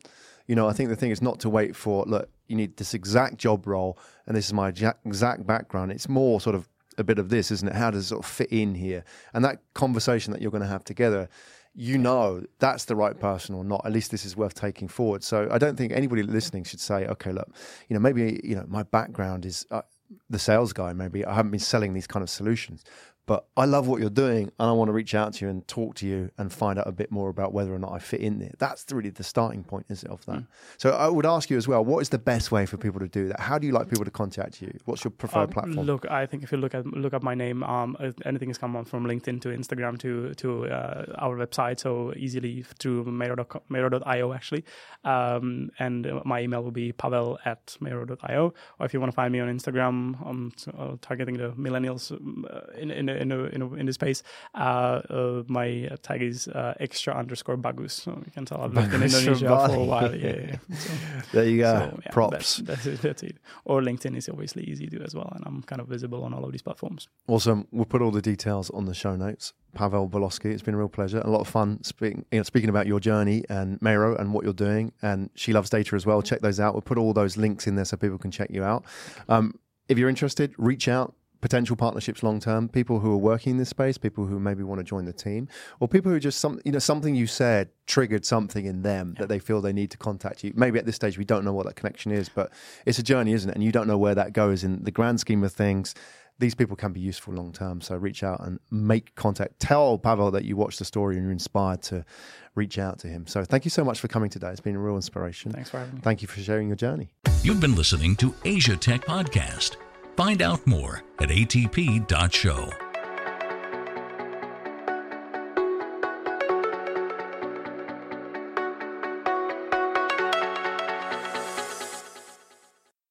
You know, I think the thing is not to wait for, look, you need this exact job role and this is my exact background. It's more sort of a bit of this, isn't it? How does it sort of fit in here? And that conversation that you're going to have together, you know that's the right person or not. At least this is worth taking forward. So I don't think anybody listening should say, okay, look, you know, maybe you know my background is uh, the sales guy. Maybe I haven't been selling these kind of solutions, but I love what you're doing, and I want to reach out to you and talk to you and find out a bit more about whether or not I fit in there. That's really the starting point, is it, of that? So I would ask you as well, what is the best way for people to do that? How do you like people to contact you? What's your preferred Um, platform? Look, I think if you look at look up my name, um, anything is come on from LinkedIn to Instagram to to uh, our website, so easily through Meiro.io actually, um, and my email will be pavel at Meiro.io, or if you want to find me on Instagram, I'm uh, targeting the millennials uh, in in in a, in, a, in the space. Uh, uh, my tag is uh, extra underscore bagus, so you can tell I've lived in Indonesia Bali. for a while. Yeah, yeah. So, [LAUGHS] there you go. so, yeah, Props. That's, that's, it, that's it. Or LinkedIn is obviously easy to do as well, and I'm kind of visible on all of these platforms. Awesome. We'll put all the details on the show notes. Pavel Bulowski, it's been a real pleasure. A lot of fun speaking, you know, speaking about your journey and Meiro and what you're doing. And She Loves Data as well. Check those out. We'll put all those links in there so people can check you out. Um, if you're interested, reach out. Potential partnerships long term, people who are working in this space, people who maybe want to join the team, or people who just some you know something you said triggered something in them that they feel they need to contact you. Maybe at this stage we don't know what that connection is, but it's a journey, isn't it? And you don't know where that goes in the grand scheme of things these people can be useful long term. So reach out and make contact. Tell Pavel that you watched the story and you're inspired to reach out to him. So thank you so much for coming today. It's been a real inspiration. Thanks for having me. Thank you for sharing your journey. You've been listening to Asia Tech Podcast. Find out more at atp.show.